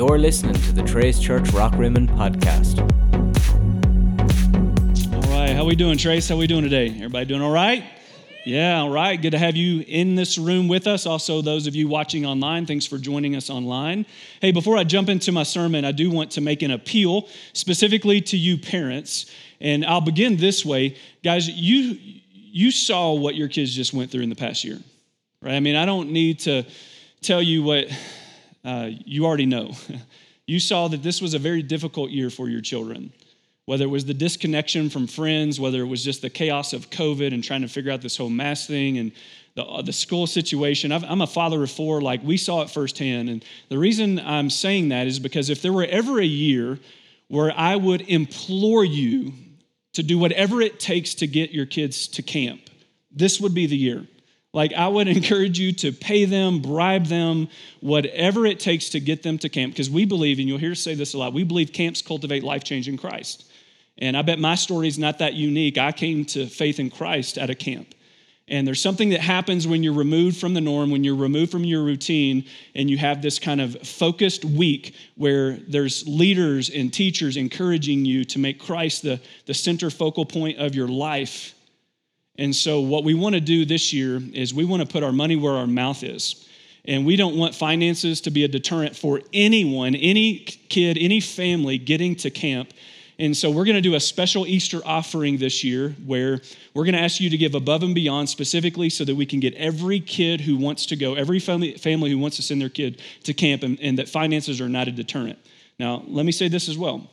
You're listening to the Trace Church Rock Rockrimmon podcast. All right, how we doing, Trace? How we doing today? Everybody doing all right? Yeah, all right. Good to have you in this room with us. Also, those of you watching online, thanks for joining us online. Hey, before I jump into my sermon, I do want to make an appeal specifically to you parents. And I'll begin this way. Guys, you you saw what your kids just went through in the past year. Right? I mean, I don't need to tell you what uh, you already know. you saw that this was a very difficult year for your children whether it was the disconnection from friends, whether it was just the chaos of COVID and trying to figure out this whole mass thing and the, uh, the school situation. i am a father of four, like we saw it firsthand. And the reason I'm saying that is because if there were ever a year where I would implore you to do whatever it takes to get your kids to camp, this would be the year. Like, I would encourage you to pay them, bribe them, whatever it takes to get them to camp, because we believe, and you'll hear say this a lot, we believe camps cultivate life change in Christ. And I bet my story is not that unique. I came to faith in Christ at a camp. And there's something that happens when you're removed from the norm, when you're removed from your routine, and you have this kind of focused week where there's leaders and teachers encouraging you to make Christ the, the center focal point of your life. And so, what we want to do this year is we want to put our money where our mouth is. And we don't want finances to be a deterrent for anyone, any kid, any family getting to camp and so we're going to do a special Easter offering this year where we're going to ask you to give above and beyond specifically so that we can get every kid who wants to go, every family, family who wants to send their kid to camp, and, and that finances are not a deterrent. Now, let me say this as well.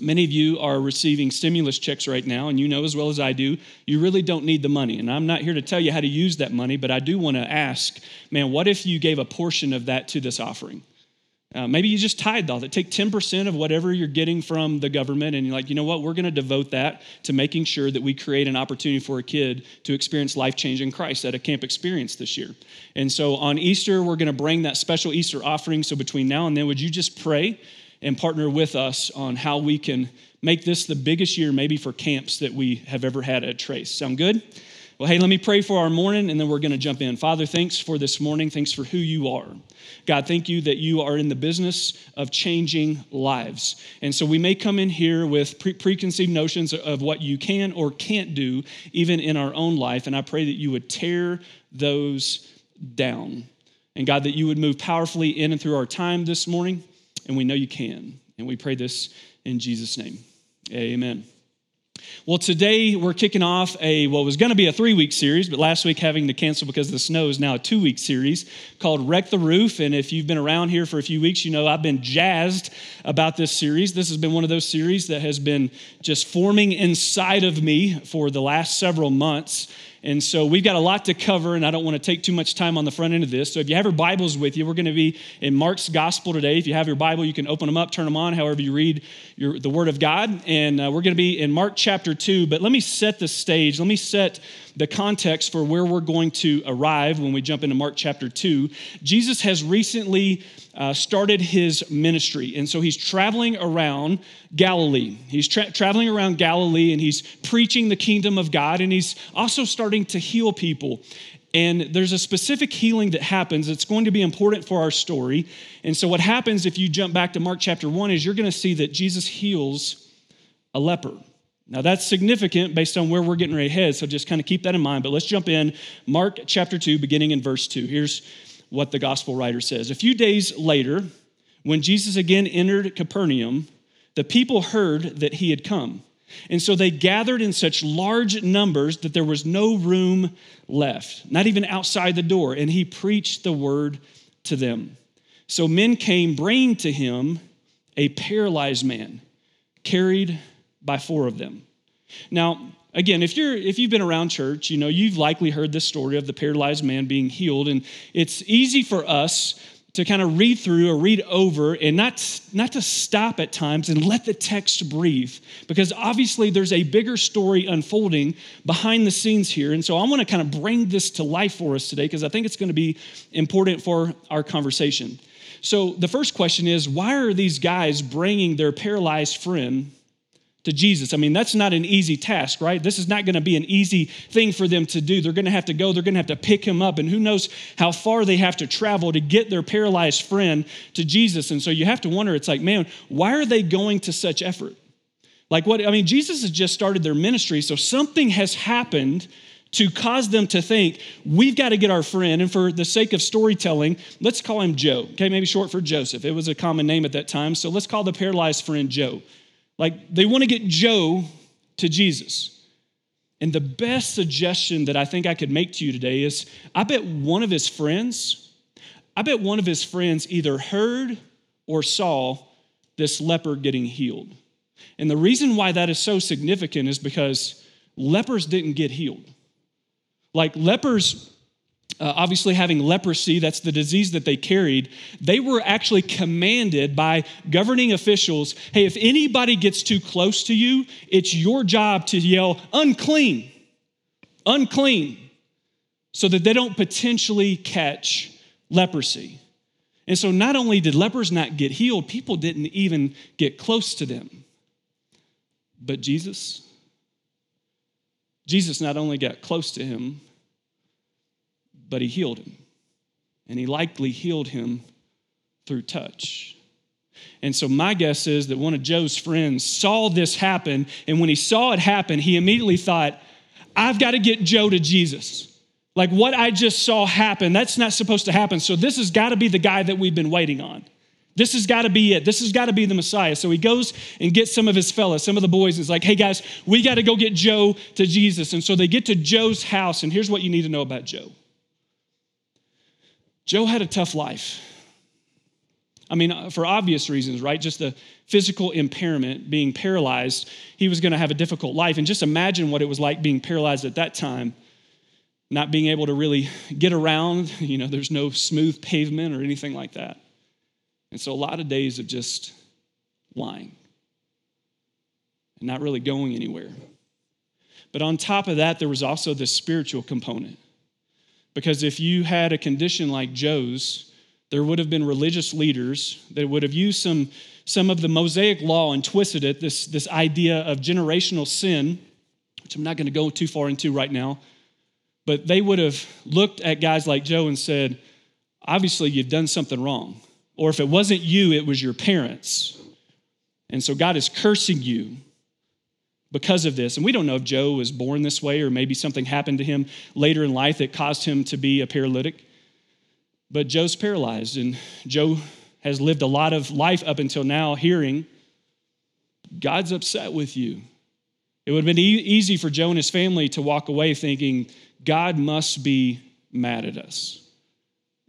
Many of you are receiving stimulus checks right now, and you know as well as I do, you really don't need the money. And I'm not here to tell you how to use that money, but I do want to ask man, what if you gave a portion of that to this offering? Uh, maybe you just tithe all that. Take 10% of whatever you're getting from the government, and you're like, you know what? We're going to devote that to making sure that we create an opportunity for a kid to experience life change in Christ at a camp experience this year. And so on Easter, we're going to bring that special Easter offering. So between now and then, would you just pray and partner with us on how we can make this the biggest year, maybe for camps that we have ever had at Trace? Sound good? Well, hey, let me pray for our morning and then we're going to jump in. Father, thanks for this morning. Thanks for who you are. God, thank you that you are in the business of changing lives. And so we may come in here with pre- preconceived notions of what you can or can't do, even in our own life. And I pray that you would tear those down. And God, that you would move powerfully in and through our time this morning. And we know you can. And we pray this in Jesus' name. Amen. Well, today we're kicking off a what was going to be a three week series, but last week having to cancel because of the snow is now a two week series called Wreck the Roof. And if you've been around here for a few weeks, you know I've been jazzed about this series. This has been one of those series that has been just forming inside of me for the last several months. And so we've got a lot to cover, and I don't want to take too much time on the front end of this. So if you have your Bibles with you, we're going to be in Mark's Gospel today. If you have your Bible, you can open them up, turn them on, however you read your, the Word of God. And uh, we're going to be in Mark chapter 2. But let me set the stage. Let me set the context for where we're going to arrive when we jump into Mark chapter 2. Jesus has recently uh, started his ministry, and so he's traveling around Galilee. He's tra- traveling around Galilee and he's preaching the kingdom of God, and he's also starting to heal people. And there's a specific healing that happens that's going to be important for our story. And so, what happens if you jump back to Mark chapter 1 is you're going to see that Jesus heals a leper. Now, that's significant based on where we're getting ready to head, so just kind of keep that in mind. But let's jump in. Mark chapter 2, beginning in verse 2. Here's what the gospel writer says. A few days later, when Jesus again entered Capernaum, the people heard that he had come. And so they gathered in such large numbers that there was no room left, not even outside the door. And he preached the word to them. So men came bringing to him a paralyzed man, carried by four of them. Now, again, if you're if you've been around church, you know you've likely heard this story of the paralyzed man being healed, and it's easy for us to kind of read through or read over and not, not to stop at times and let the text breathe because obviously there's a bigger story unfolding behind the scenes here and so i want to kind of bring this to life for us today because i think it's going to be important for our conversation so the first question is why are these guys bringing their paralyzed friend to Jesus. I mean, that's not an easy task, right? This is not going to be an easy thing for them to do. They're going to have to go, they're going to have to pick him up, and who knows how far they have to travel to get their paralyzed friend to Jesus. And so you have to wonder it's like, man, why are they going to such effort? Like, what? I mean, Jesus has just started their ministry, so something has happened to cause them to think, we've got to get our friend. And for the sake of storytelling, let's call him Joe. Okay, maybe short for Joseph. It was a common name at that time. So let's call the paralyzed friend Joe. Like they want to get Joe to Jesus. And the best suggestion that I think I could make to you today is I bet one of his friends, I bet one of his friends either heard or saw this leper getting healed. And the reason why that is so significant is because lepers didn't get healed. Like lepers, uh, obviously having leprosy, that's the disease that they carried, they were actually commanded by governing officials hey, if anybody gets too close to you, it's your job to yell, unclean, unclean, so that they don't potentially catch leprosy. And so not only did lepers not get healed, people didn't even get close to them. But Jesus, Jesus not only got close to him, but he healed him. And he likely healed him through touch. And so, my guess is that one of Joe's friends saw this happen. And when he saw it happen, he immediately thought, I've got to get Joe to Jesus. Like what I just saw happen, that's not supposed to happen. So, this has got to be the guy that we've been waiting on. This has got to be it. This has got to be the Messiah. So he goes and gets some of his fellas, some of the boys, is like, hey guys, we got to go get Joe to Jesus. And so they get to Joe's house, and here's what you need to know about Joe Joe had a tough life. I mean, uh, for obvious reasons, right? Just the physical impairment, being paralyzed, he was going to have a difficult life. And just imagine what it was like being paralyzed at that time, not being able to really get around. You know, there's no smooth pavement or anything like that. And so a lot of days of just lying and not really going anywhere. But on top of that, there was also this spiritual component. Because if you had a condition like Joe's, there would have been religious leaders that would have used some, some of the Mosaic law and twisted it, this, this idea of generational sin, which I'm not going to go too far into right now. But they would have looked at guys like Joe and said, obviously, you've done something wrong. Or if it wasn't you, it was your parents. And so God is cursing you because of this. And we don't know if Joe was born this way or maybe something happened to him later in life that caused him to be a paralytic. But Joe's paralyzed, and Joe has lived a lot of life up until now hearing God's upset with you. It would have been e- easy for Joe and his family to walk away thinking, God must be mad at us.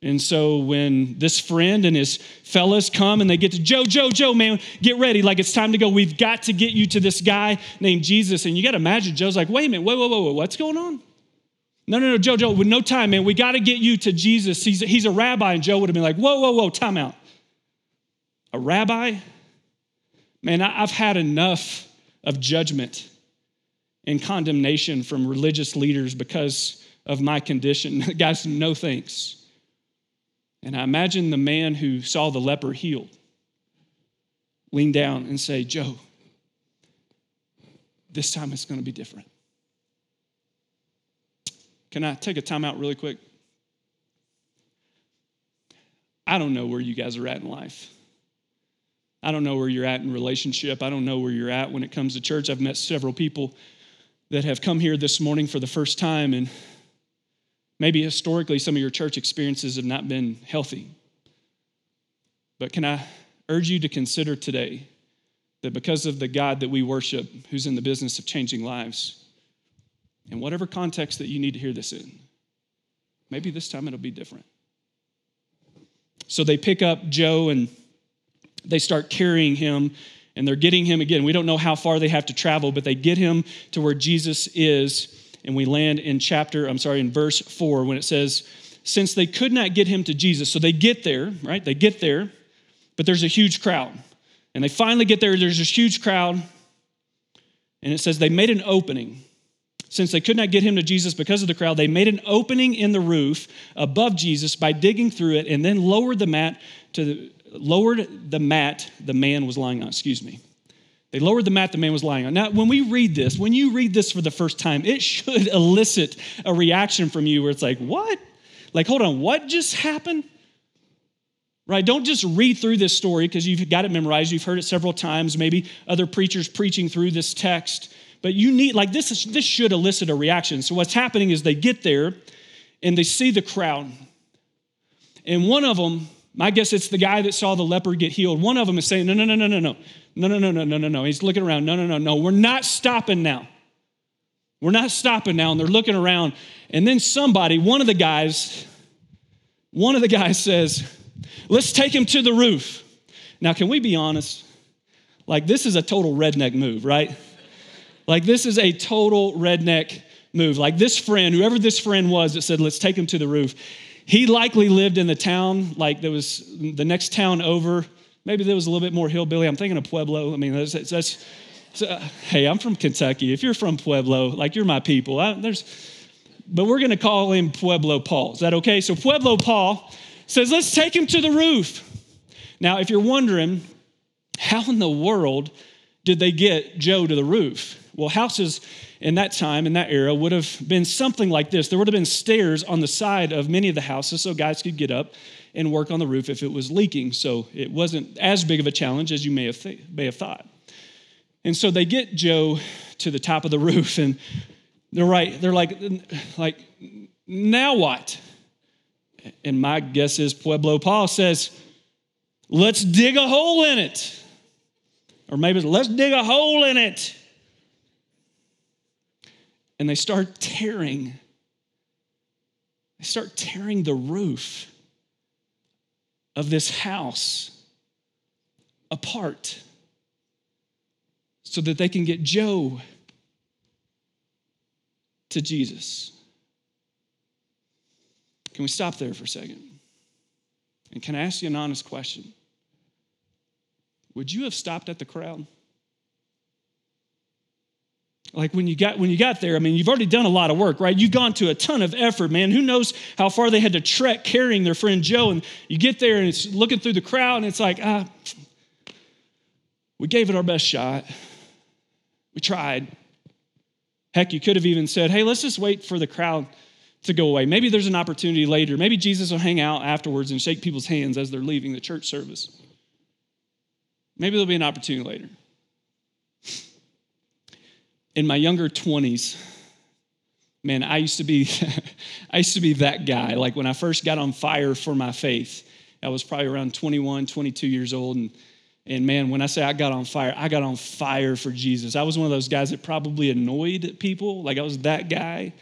And so when this friend and his fellas come and they get to Joe, Joe, Joe, man, get ready. Like it's time to go. We've got to get you to this guy named Jesus. And you got to imagine Joe's like, wait a minute, whoa, whoa, whoa, what's going on? No, no, no, Joe, Joe, with no time, man. We got to get you to Jesus. He's, he's a rabbi. And Joe would have been like, whoa, whoa, whoa, time out. A rabbi? Man, I've had enough of judgment and condemnation from religious leaders because of my condition. Guys, no thanks. And I imagine the man who saw the leper healed lean down and say, Joe, this time it's going to be different. Can I take a time out really quick? I don't know where you guys are at in life. I don't know where you're at in relationship. I don't know where you're at when it comes to church. I've met several people that have come here this morning for the first time and Maybe historically, some of your church experiences have not been healthy. But can I urge you to consider today that because of the God that we worship, who's in the business of changing lives, in whatever context that you need to hear this in, maybe this time it'll be different. So they pick up Joe and they start carrying him and they're getting him again. We don't know how far they have to travel, but they get him to where Jesus is and we land in chapter, I'm sorry, in verse 4 when it says, Since they could not get him to Jesus. So they get there, right? They get there, but there's a huge crowd. And they finally get there, there's this huge crowd. And it says they made an opening. Since they could not get him to Jesus because of the crowd, they made an opening in the roof above Jesus by digging through it and then lowered the mat to the, lowered the mat the man was lying on, excuse me. They lowered the mat the man was lying on. Now, when we read this, when you read this for the first time, it should elicit a reaction from you where it's like, what? Like, hold on, what just happened? Right? Don't just read through this story because you've got it memorized. You've heard it several times, maybe other preachers preaching through this text. But you need, like, this, is, this should elicit a reaction. So, what's happening is they get there and they see the crowd. And one of them, my guess it's the guy that saw the leper get healed. One of them is saying, No, no, no, no, no, no. No, no, no, no, no, no, no. He's looking around. No, no, no, no. We're not stopping now. We're not stopping now. And they're looking around. And then somebody, one of the guys, one of the guys says, Let's take him to the roof. Now, can we be honest? Like, this is a total redneck move, right? Like, this is a total redneck move. Like, this friend, whoever this friend was that said, Let's take him to the roof, he likely lived in the town, like, there was the next town over Maybe there was a little bit more hillbilly. I'm thinking of Pueblo. I mean, that's, that's so, hey, I'm from Kentucky. If you're from Pueblo, like you're my people. I, there's, but we're going to call him Pueblo Paul. Is that okay? So Pueblo Paul says, let's take him to the roof. Now, if you're wondering, how in the world did they get Joe to the roof? Well, houses in that time, in that era, would have been something like this. There would have been stairs on the side of many of the houses so guys could get up and work on the roof if it was leaking. So it wasn't as big of a challenge as you may have, th- may have thought. And so they get Joe to the top of the roof and they're right, they're like, like, now what? And my guess is Pueblo Paul says, let's dig a hole in it. Or maybe let's dig a hole in it. And they start tearing. They start tearing the roof of this house apart so that they can get Joe to Jesus. Can we stop there for a second? And can I ask you an honest question? Would you have stopped at the crowd? Like when you got when you got there i mean you've already done a lot of work right? You've gone to a ton of effort man. Who knows how far they had to trek carrying their friend joe and you get there and it's looking through the crowd and it's like ah we gave it our best shot. We tried. Heck you could have even said hey let's just wait for the crowd to go away. Maybe there's an opportunity later. Maybe jesus will hang out afterwards and shake people's hands as they're leaving the church service. Maybe there'll be an opportunity later in my younger 20s, man, I used to be I used to be that guy. Like when I first got on fire for my faith, I was probably around 21, 22 years old and and man, when I say I got on fire, I got on fire for Jesus. I was one of those guys that probably annoyed people. Like I was that guy.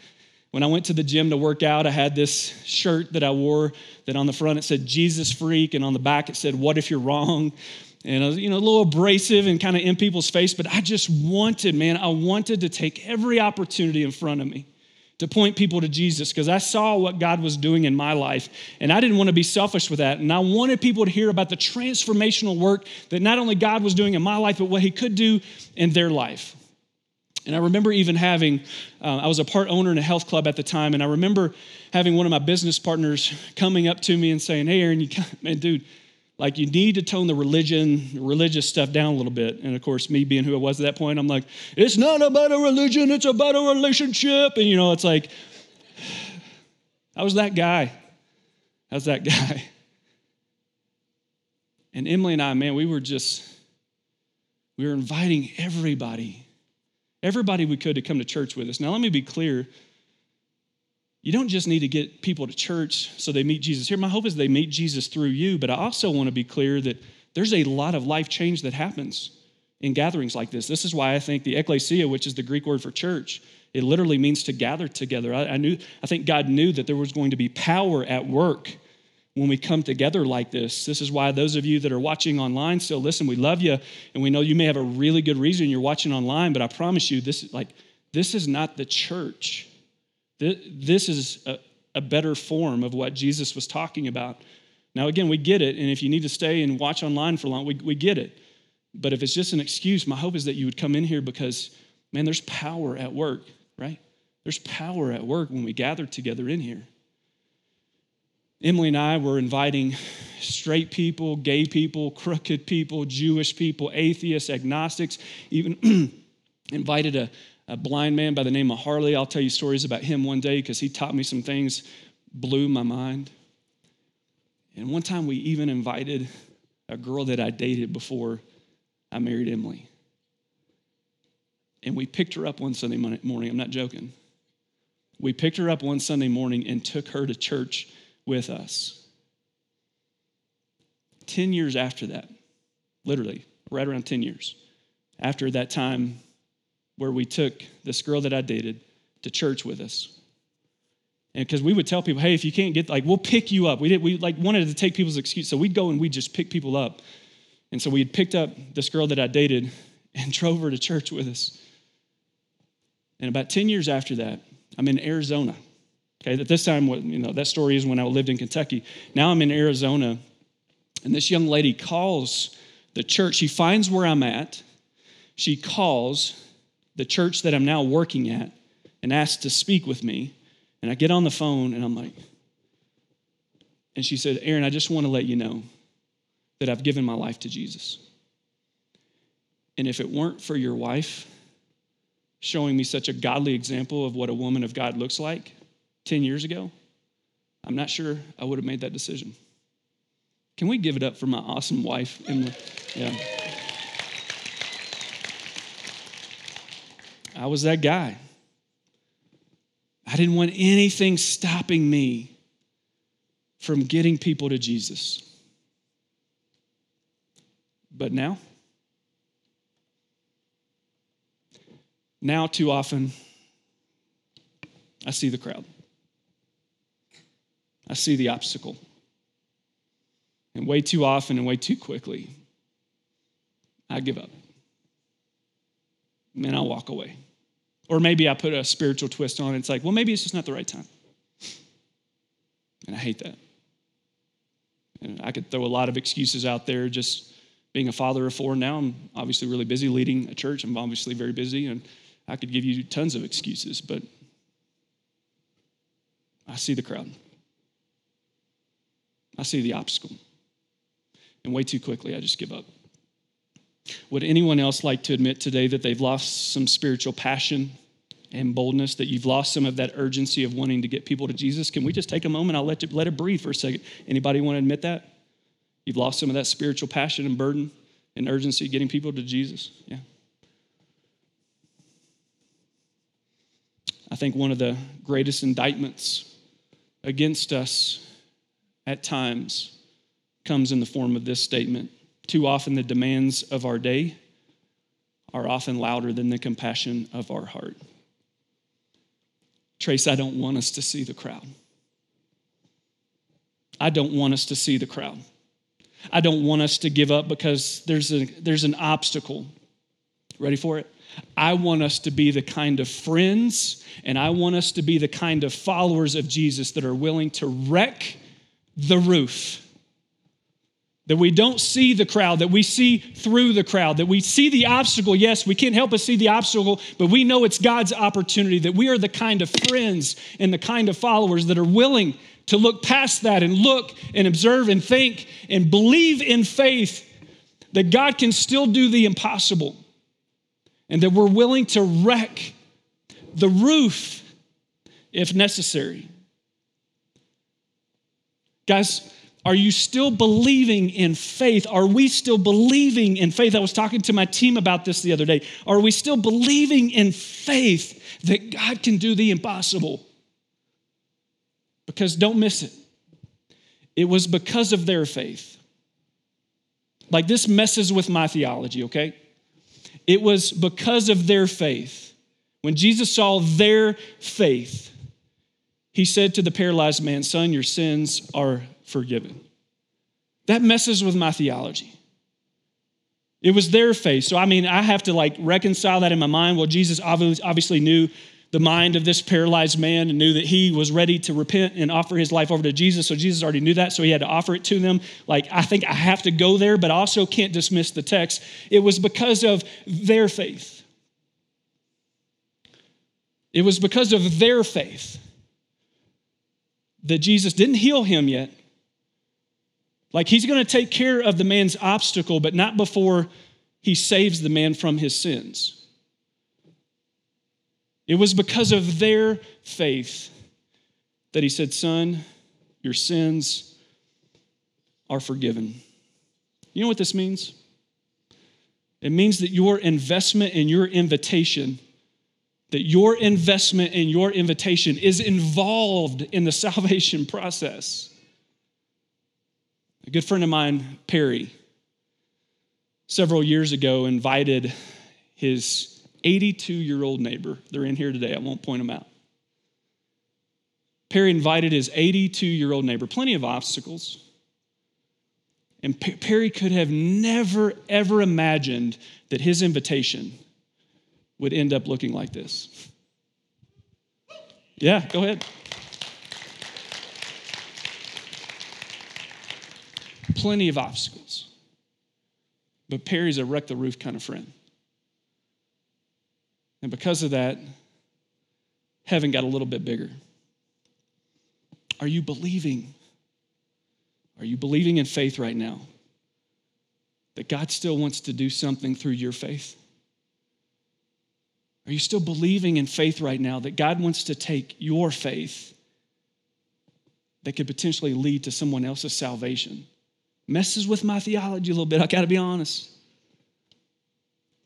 When I went to the gym to work out, I had this shirt that I wore that on the front it said Jesus freak and on the back it said what if you're wrong? And I was, you know, a little abrasive and kind of in people's face, but I just wanted, man, I wanted to take every opportunity in front of me to point people to Jesus because I saw what God was doing in my life. And I didn't want to be selfish with that. And I wanted people to hear about the transformational work that not only God was doing in my life, but what He could do in their life. And I remember even having, uh, I was a part owner in a health club at the time, and I remember having one of my business partners coming up to me and saying, Hey, Aaron, you, man, dude, like you need to tone the religion, religious stuff down a little bit. And of course, me being who I was at that point, I'm like, it's not about a religion, it's about a relationship. And you know, it's like, I was that guy. Was that guy. And Emily and I, man, we were just, we were inviting everybody, everybody we could to come to church with us. Now, let me be clear you don't just need to get people to church so they meet Jesus here. My hope is they meet Jesus through you, but I also want to be clear that there's a lot of life change that happens in gatherings like this. This is why I think the ecclesia, which is the Greek word for church, it literally means to gather together. I, I knew, I think God knew that there was going to be power at work when we come together like this. This is why those of you that are watching online still listen, we love you, and we know you may have a really good reason you're watching online, but I promise you, this like this is not the church. This is a, better form of what Jesus was talking about. Now, again, we get it, and if you need to stay and watch online for long, we, we get it. But if it's just an excuse, my hope is that you would come in here because, man, there's power at work, right? There's power at work when we gather together in here. Emily and I were inviting straight people, gay people, crooked people, Jewish people, atheists, agnostics, even invited a, a blind man by the name of Harley. I'll tell you stories about him one day because he taught me some things, blew my mind. And one time we even invited a girl that I dated before I married Emily. And we picked her up one Sunday morning. I'm not joking. We picked her up one Sunday morning and took her to church with us. 10 years after that, literally, right around 10 years, after that time where we took this girl that I dated to church with us. And because we would tell people, hey, if you can't get, like, we'll pick you up. We did, we like wanted to take people's excuse. So we'd go and we'd just pick people up. And so we had picked up this girl that I dated and drove her to church with us. And about 10 years after that, I'm in Arizona. Okay, at this time, you know, that story is when I lived in Kentucky. Now I'm in Arizona, and this young lady calls the church. She finds where I'm at. She calls the church that I'm now working at and asked to speak with me. And I get on the phone and I'm like, and she said, Aaron, I just want to let you know that I've given my life to Jesus. And if it weren't for your wife showing me such a godly example of what a woman of God looks like 10 years ago, I'm not sure I would have made that decision. Can we give it up for my awesome wife, Emily? Yeah. I was that guy. I didn't want anything stopping me from getting people to Jesus. But now, now too often, I see the crowd. I see the obstacle. And way too often and way too quickly, I give up. And I'll walk away. Or maybe I put a spiritual twist on it. It's like, well, maybe it's just not the right time. And I hate that. And I could throw a lot of excuses out there just being a father of four now. I'm obviously really busy leading a church. I'm obviously very busy, and I could give you tons of excuses, but I see the crowd. I see the obstacle. And way too quickly, I just give up. Would anyone else like to admit today that they've lost some spiritual passion and boldness, that you've lost some of that urgency of wanting to get people to Jesus? Can we just take a moment? I'll let, you, let it breathe for a second. Anybody want to admit that? You've lost some of that spiritual passion and burden and urgency getting people to Jesus? Yeah. I think one of the greatest indictments against us at times comes in the form of this statement too often, the demands of our day are often louder than the compassion of our heart. Trace, I don't want us to see the crowd. I don't want us to see the crowd. I don't want us to give up because there's, a, there's an obstacle. Ready for it? I want us to be the kind of friends and I want us to be the kind of followers of Jesus that are willing to wreck the roof that we don't see the crowd, that we see through the crowd, that we see the obstacle. Yes, we can't help but see the obstacle, but we know it's God's opportunity, that we are the kind of friends and the kind of followers that are willing to look past that and look and observe and think and believe in faith that God can still do the impossible and that we're willing to wreck the roof if necessary. Guys, are you still believing in faith? Are we still believing in faith? I was talking to my team about this the other day. Are we still believing in faith that God can do the impossible? Because don't miss it. It was because of their faith. Like this messes with my theology, okay? It was because of their faith. When Jesus saw their faith, he said to the paralyzed man, Son, your sins are forgiven. That messes with my theology. It was their faith. So, I mean, I have to like reconcile that in my mind. Well, Jesus obviously knew the mind of this paralyzed man and knew that he was ready to repent and offer his life over to Jesus. So, Jesus already knew that. So, he had to offer it to them. Like, I think I have to go there, but I also can't dismiss the text. It was because of their faith. It was because of their faith that Jesus didn't heal him yet, Like he's going to take care of the man's obstacle, but not before he saves the man from his sins. It was because of their faith that he said, Son, your sins are forgiven. You know what this means? It means that your investment and your invitation, that your investment and your invitation is involved in the salvation process. A good friend of mine, Perry, several years ago invited his 82 year old neighbor. They're in here today. I won't point them out. Perry invited his 82 year old neighbor, plenty of obstacles. And Perry could have never, ever imagined that his invitation would end up looking like this. Yeah, go ahead. Plenty of obstacles. But Perry's a wreck the roof kind of friend. And because of that, heaven got a little bit bigger. Are you believing? Are you believing in faith right now? That God still wants to do something through your faith? Are you still believing in faith right now that God wants to take your faith that could potentially lead to someone else's salvation? Messes with my theology a little bit, I gotta be honest.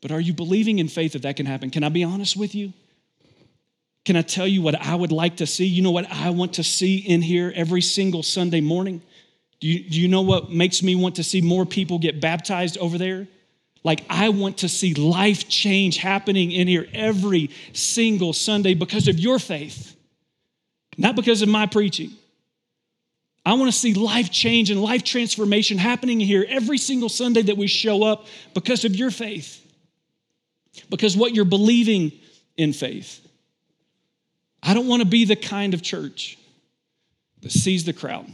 But are you believing in faith that that can happen? Can I be honest with you? Can I tell you what I would like to see? You know what I want to see in here every single Sunday morning? Do you, do you know what makes me want to see more people get baptized over there? Like, I want to see life change happening in here every single Sunday because of your faith, not because of my preaching. I want to see life change and life transformation happening here every single Sunday that we show up because of your faith, because what you're believing in faith. I don't want to be the kind of church that sees the crowd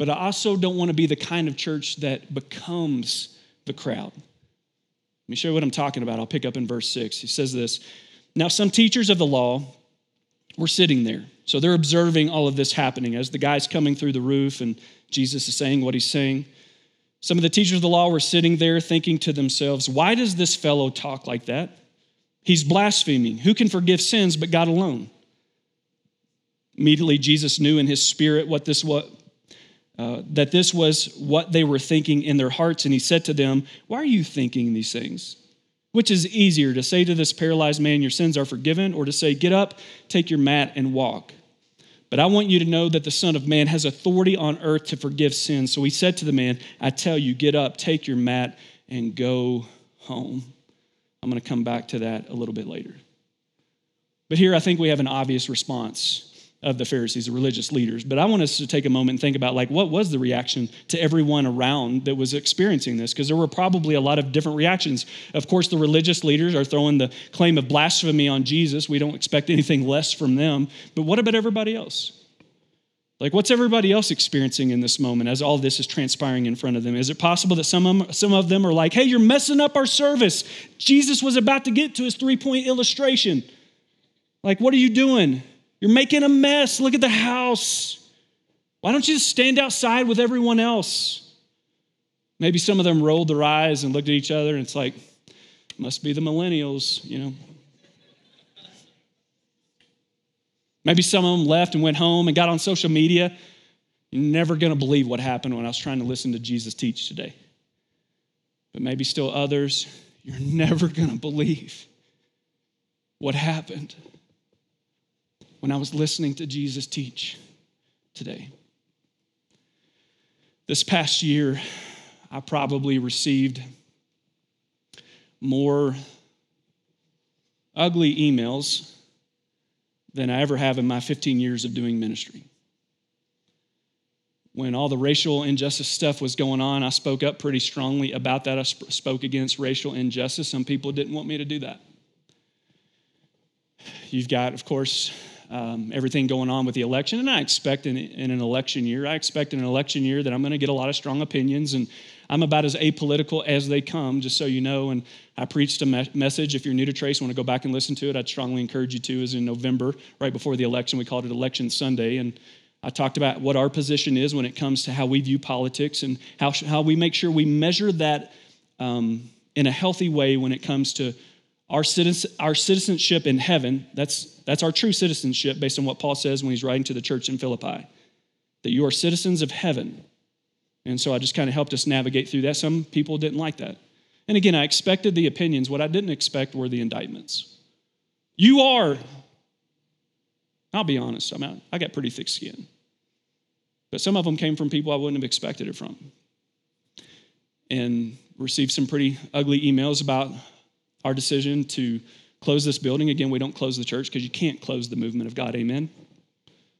but I also don't want to be the kind of church that becomes the crowd. Let me show you what I'm talking about. I'll pick up in verse 6. He says this Now, some teachers of the law were sitting there. So they're observing all of this happening as the guy's coming through the roof and Jesus is saying what he's saying. Some of the teachers of the law were sitting there thinking to themselves, Why does this fellow talk like that? He's blaspheming. Who can forgive sins but God alone? Immediately, Jesus knew in his spirit what this was uh, that this was what they were thinking in their hearts. And he said to them, Why are you thinking these things? Which is easier to say to this paralyzed man, Your sins are forgiven, or to say, Get up, take your mat, and walk? But I want you to know that the Son of Man has authority on earth to forgive sins. So he said to the man, I tell you, get up, take your mat, and go home. I'm going to come back to that a little bit later. But here I think we have an obvious response of the Pharisees, the religious leaders. But I want us to take a moment and think about like what was the reaction to everyone around that was experiencing this because there were probably a lot of different reactions. Of course, the religious leaders are throwing the claim of blasphemy on Jesus. We don't expect anything less from them. But what about everybody else? Like, what's everybody else experiencing in this moment as all this is transpiring in front of them? Is it possible that some of them, some of them are like, hey, you're messing up our service? Jesus was about to get to his three point illustration. Like, what are you doing? You're making a mess. Look at the house. Why don't you just stand outside with everyone else? Maybe some of them rolled their eyes and looked at each other, and it's like, must be the millennials, you know. Maybe some of them left and went home and got on social media. You're never going to believe what happened when I was trying to listen to Jesus teach today. But maybe still others, you're never going to believe what happened when I was listening to Jesus teach today. This past year, I probably received more ugly emails than I ever have in my 15 years of doing ministry. When all the racial injustice stuff was going on, I spoke up pretty strongly about that. I sp- spoke against racial injustice. Some people didn't want me to do that. You've got, of course, um, everything going on with the election. And I expect in, in, an election year, I expect in an election year that I'm going to get a lot of strong opinions. And I'm about as apolitical as they come, just so you know. And I preached a me- message. If you're new to Trace, want to go back and listen to it, I'd strongly encourage you to. Is in November, right before the election, we called it Election Sunday. And I talked about what our position is when it comes to how we view politics and how, how we make sure we measure that um, in a healthy way when it comes to our, citizen, our citizenship in heaven. That's, that's our true citizenship based on what Paul says when he's writing to the church in Philippi that you are citizens of heaven. And so I just kind of helped us navigate through that. Some people didn't like that. And again, I expected the opinions. What I didn't expect were the indictments. You are. I'll be honest, out, I got pretty thick skin. But some of them came from people I wouldn't have expected it from. And received some pretty ugly emails about our decision to close this building. Again, we don't close the church because you can't close the movement of God. Amen.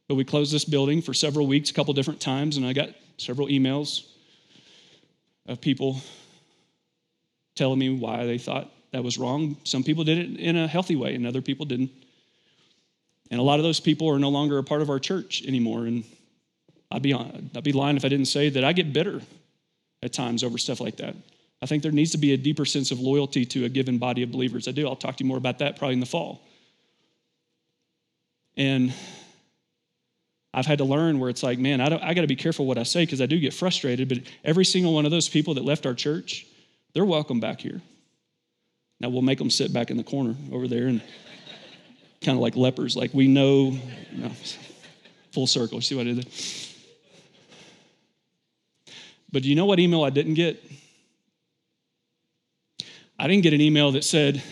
But we closed this building for several weeks, a couple different times, and I got several emails of people telling me why they thought that was wrong. Some people did it in a healthy way, and other people didn't. And a lot of those people are no longer a part of our church anymore. And I'd be, I'd be lying if I didn't say that I get bitter at times over stuff like that. I think there needs to be a deeper sense of loyalty to a given body of believers. I do. I'll talk to you more about that probably in the fall. And I've had to learn where it's like, man, I, I got to be careful what I say because I do get frustrated. But every single one of those people that left our church, they're welcome back here. Now we'll make them sit back in the corner over there and kind of like lepers, like we know, you know full circle. See what I did there? But do you know what email I didn't get? I didn't get an email that said,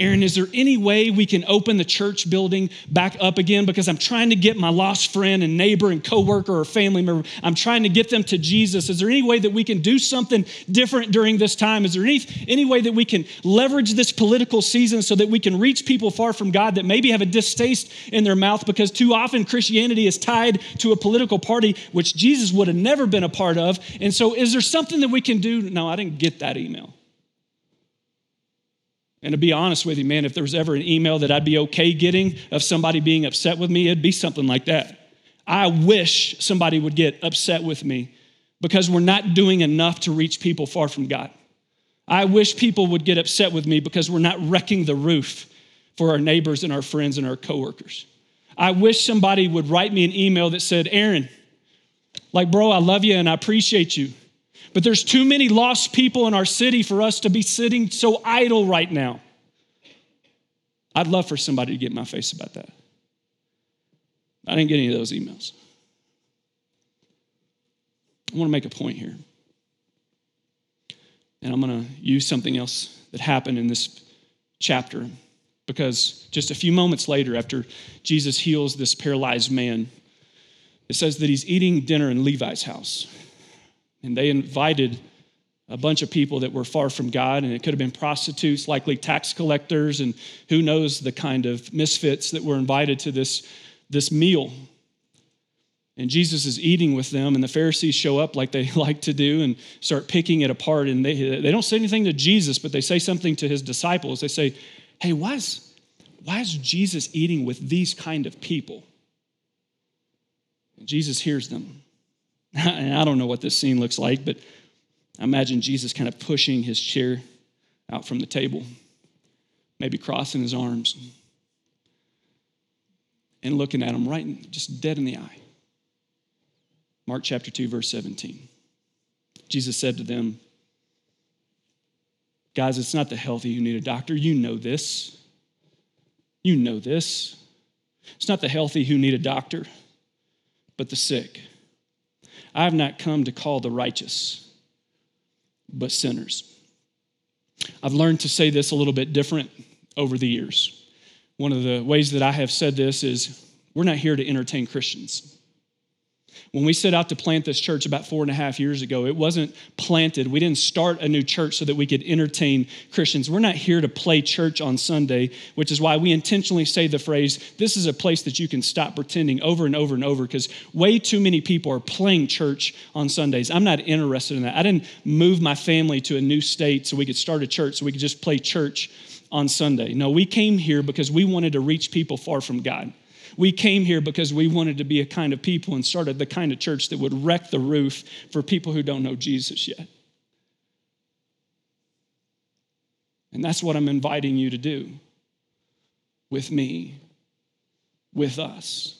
Aaron, is there any way we can open the church building back up again? Because I'm trying to get my lost friend and neighbor and coworker or family member, I'm trying to get them to Jesus. Is there any way that we can do something different during this time? Is there any, any way that we can leverage this political season so that we can reach people far from God that maybe have a distaste in their mouth? Because too often Christianity is tied to a political party, which Jesus would have never been a part of. And so, is there something that we can do? No, I didn't get that email. And to be honest with you, man, if there was ever an email that I'd be okay getting of somebody being upset with me, it'd be something like that. I wish somebody would get upset with me because we're not doing enough to reach people far from God. I wish people would get upset with me because we're not wrecking the roof for our neighbors and our friends and our coworkers. I wish somebody would write me an email that said, Aaron, like, bro, I love you and I appreciate you. But there's too many lost people in our city for us to be sitting so idle right now. I'd love for somebody to get my face about that. I didn't get any of those emails. I want to make a point here. And I'm going to use something else that happened in this chapter because just a few moments later, after Jesus heals this paralyzed man, it says that he's eating dinner in Levi's house. And they invited a bunch of people that were far from God, and it could have been prostitutes, likely tax collectors, and who knows the kind of misfits that were invited to this, this meal. And Jesus is eating with them, and the Pharisees show up like they like to do and start picking it apart. And they, they don't say anything to Jesus, but they say something to his disciples. They say, Hey, why is, why is Jesus eating with these kind of people? And Jesus hears them. And I don't know what this scene looks like, but I imagine Jesus kind of pushing his chair out from the table, maybe crossing his arms and looking at him right in, just dead in the eye. Mark chapter 2, verse 17. Jesus said to them, Guys, it's not the healthy who need a doctor. You know this. You know this. It's not the healthy who need a doctor, but the sick. I have not come to call the righteous, but sinners. I've learned to say this a little bit different over the years. One of the ways that I have said this is we're not here to entertain Christians. When we set out to plant this church about four and a half years ago, it wasn't planted. We didn't start a new church so that we could entertain Christians. We're not here to play church on Sunday, which is why we intentionally say the phrase, this is a place that you can stop pretending over and over and over, because way too many people are playing church on Sundays. I'm not interested in that. I didn't move my family to a new state so we could start a church so we could just play church on Sunday. No, we came here because we wanted to reach people far from God. We came here because we wanted to be a kind of people and started the kind of church that would wreck the roof for people who don't know Jesus yet. And that's what I'm inviting you to do with me, with us.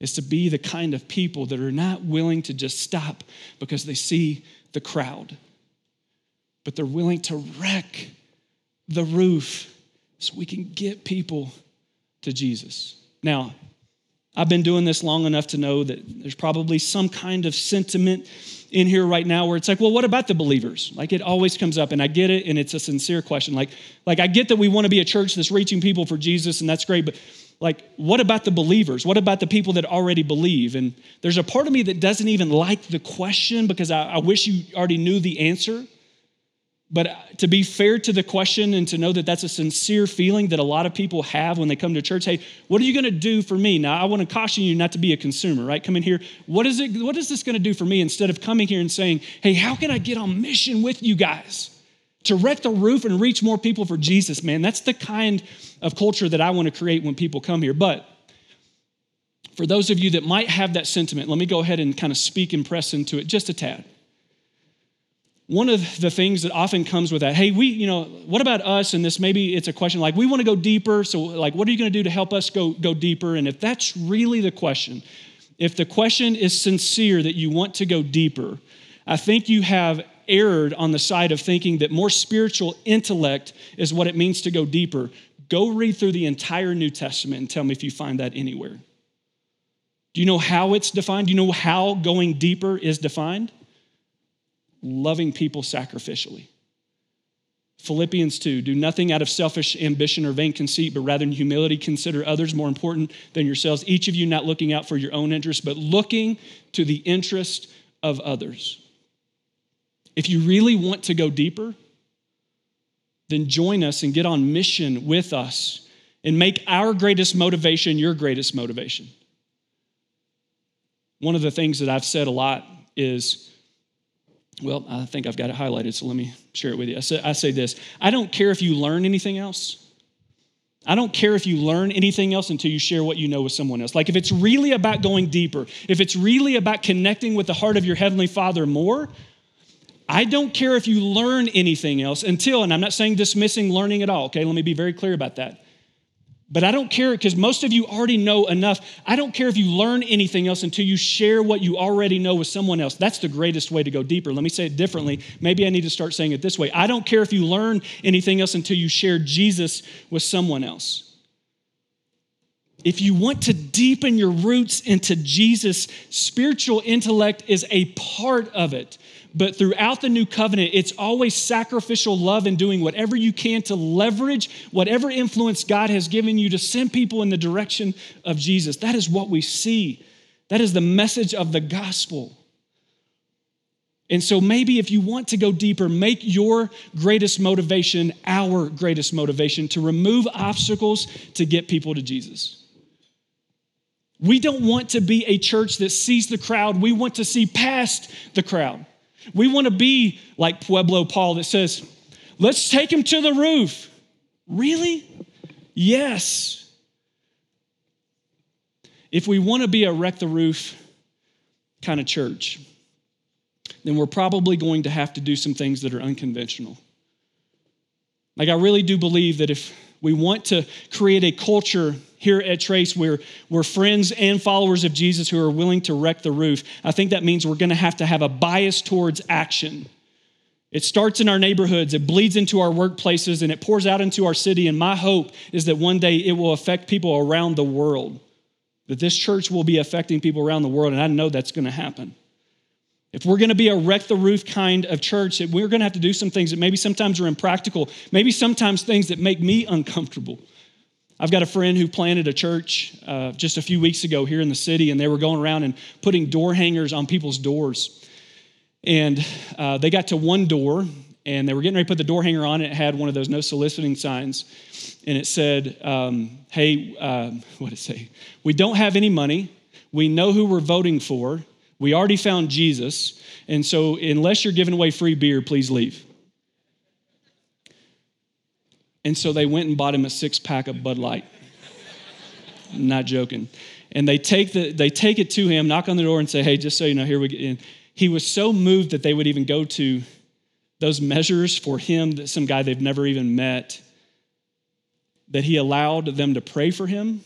is to be the kind of people that are not willing to just stop because they see the crowd, but they're willing to wreck the roof so we can get people to Jesus. Now, I've been doing this long enough to know that there's probably some kind of sentiment in here right now where it's like, well, what about the believers? Like it always comes up, and I get it, and it's a sincere question. Like, like I get that we want to be a church that's reaching people for Jesus, and that's great, but like, what about the believers? What about the people that already believe? And there's a part of me that doesn't even like the question because I, I wish you already knew the answer. But uh, to be fair to the question and to know that that's a sincere feeling that a lot of people have when they come to church, hey, what are you going to do for me? Now, I want to caution you not to be a consumer, right? Come in here. What is it? What is this going to do for me? Instead of coming here and saying, hey, how can I get on mission with you guys? To wreck the roof and reach more people for Jesus, man. That's the kind of culture that I want to create when people come here. But for those of you that might have that sentiment, let me go ahead and kind of speak and press into it just a tad one of the things that often comes with that hey we you know what about us? And this maybe it's a question like we want to go deeper. So like what are you going to do to help us go go deeper? And if that's really the question if the question is sincere that you want to go deeper i think you have erred on the side of thinking that more spiritual intellect is what it means to go deeper. Go read through the entire new testament and tell me if you find that anywhere. Do you know how it's defined? Do you know how going deeper is defined loving people sacrificially. Philippians 2 do nothing out of selfish ambition or vain conceit, but rather in humility consider others more important than yourselves. Each of you not looking out for your own interest, but looking to the interest of others. If you really want to go deeper, then join us and get on mission with us and make our greatest motivation your greatest motivation. One of the things that I've said a lot is well, I think I've got it highlighted, so let me share it with you. I say, I say this I don't care if you learn anything else. I don't care if you learn anything else until you share what you know with someone else. Like if it's really about going deeper, if it's really about connecting with the heart of your Heavenly Father more, I don't care if you learn anything else until, and I'm not saying dismissing learning at all, okay? Let me be very clear about that. But I don't care because most of you already know enough. I don't care if you learn anything else until you share what you already know with someone else. That's the greatest way to go deeper. Let me say it differently. Maybe I need to start saying it this way. I don't care if you learn anything else until you share Jesus with someone else. If you want to deepen your roots into Jesus, spiritual intellect is a part of it. But throughout the new covenant, it's always sacrificial love and doing whatever you can to leverage whatever influence God has given you to send people in the direction of Jesus. That is what we see. That is the message of the gospel. And so maybe if you want to go deeper, make your greatest motivation our greatest motivation to remove obstacles to get people to Jesus. We don't want to be a church that sees the crowd, we want to see past the crowd. We want to be like Pueblo Paul that says, let's take him to the roof. Really? Yes. If we want to be a wreck the roof kind of church, then we're probably going to have to do some things that are unconventional. Like, I really do believe that if we want to create a culture here at Trace where we're friends and followers of Jesus who are willing to wreck the roof. I think that means we're going to have to have a bias towards action. It starts in our neighborhoods, it bleeds into our workplaces, and it pours out into our city. And my hope is that one day it will affect people around the world, that this church will be affecting people around the world. And I know that's going to happen. If we're going to be a wreck the roof kind of church, that we're going to have to do some things that maybe sometimes are impractical, maybe sometimes things that make me uncomfortable. I've got a friend who planted a church uh, just a few weeks ago here in the city, and they were going around and putting door hangers on people's doors. And uh, they got to one door, and they were getting ready to put the door hanger on, and it had one of those no soliciting signs. And it said, um, Hey, uh, what did it say? We don't have any money. We know who we're voting for. We already found Jesus. And so, unless you're giving away free beer, please leave. And so they went and bought him a six pack of Bud Light. not joking. And they take, the, they take it to him, knock on the door, and say, Hey, just so you know, here we go. And he was so moved that they would even go to those measures for him, that some guy they've never even met, that he allowed them to pray for him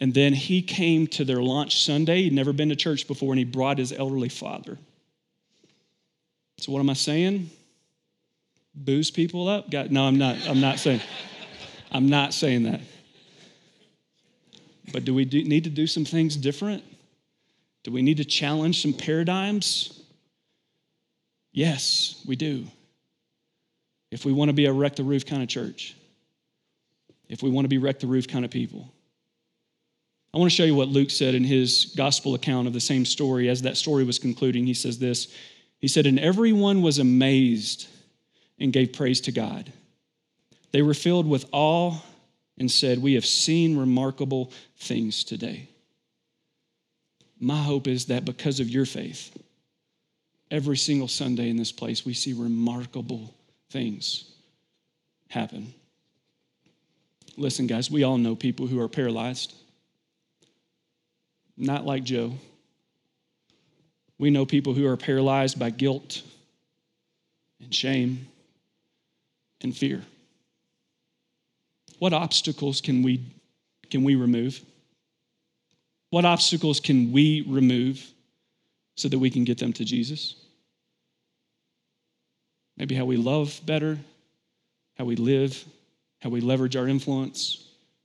And then he came to their launch Sunday. He'd never been to church before, and he brought his elderly father. So, what am I saying? Boost people up? God, no, I'm not. I'm not saying. I'm not saying that. But do we do, need to do some things different? Do we need to challenge some paradigms? Yes, we do. If we want to be a wreck the roof kind of church, if we want to be wreck the roof kind of people. I want to show you what Luke said in his gospel account of the same story. As that story was concluding, he says this He said, And everyone was amazed and gave praise to God. They were filled with awe and said, We have seen remarkable things today. My hope is that because of your faith, every single Sunday in this place, we see remarkable things happen. Listen, guys, we all know people who are paralyzed. Not like Joe. We know people who are paralyzed by guilt and shame and fear. What obstacles can we, can we remove? What obstacles can we remove so that we can get them to Jesus? Maybe how we love better, how we live, how we leverage our influence,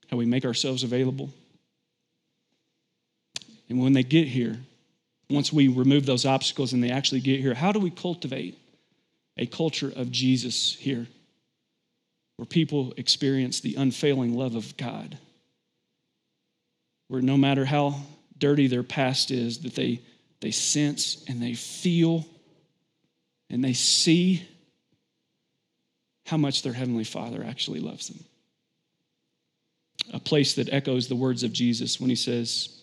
how we make ourselves available. And when they get here, once we remove those obstacles and they actually get here, how do we cultivate a culture of Jesus here? where people experience the unfailing love of God, where no matter how dirty their past is, that they, they sense and they feel and they see how much their Heavenly Father actually loves them. A place that echoes the words of Jesus when he says,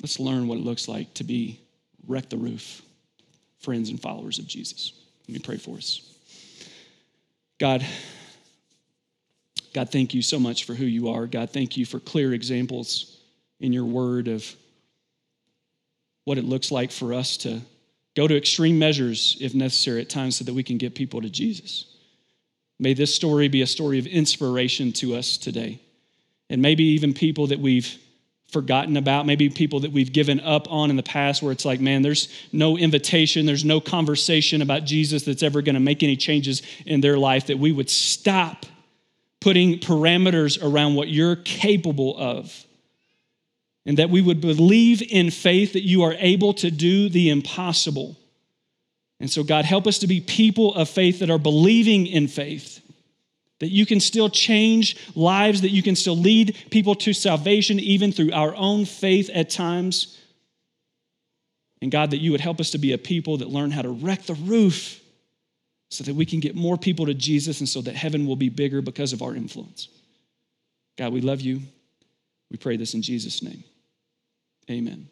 Let's learn what it looks like to be wreck the roof, friends and followers of Jesus. Let me pray for us. God, God, thank you so much for who you are. God, thank you for clear examples in your word of what it looks like for us to go to extreme measures if necessary at times so that we can get people to Jesus. May this story be a story of inspiration to us today. And maybe even people that we've forgotten about, maybe people that we've given up on in the past where it's like, man, there's no invitation, there's no conversation about Jesus that's ever going to make any changes in their life, that we would stop putting parameters around what you're capable of. And that we would believe in faith that you are able to do the impossible. And so, God, help us to be people of faith that are believing in faith, that you can still change lives, that you can still lead people to salvation, even through our own faith at times. And God, that you would help us to be a people that learn how to wreck the roof so that we can get more people to Jesus and so that heaven will be bigger because of our influence. God, we love you. We pray this in Jesus' name. Amen.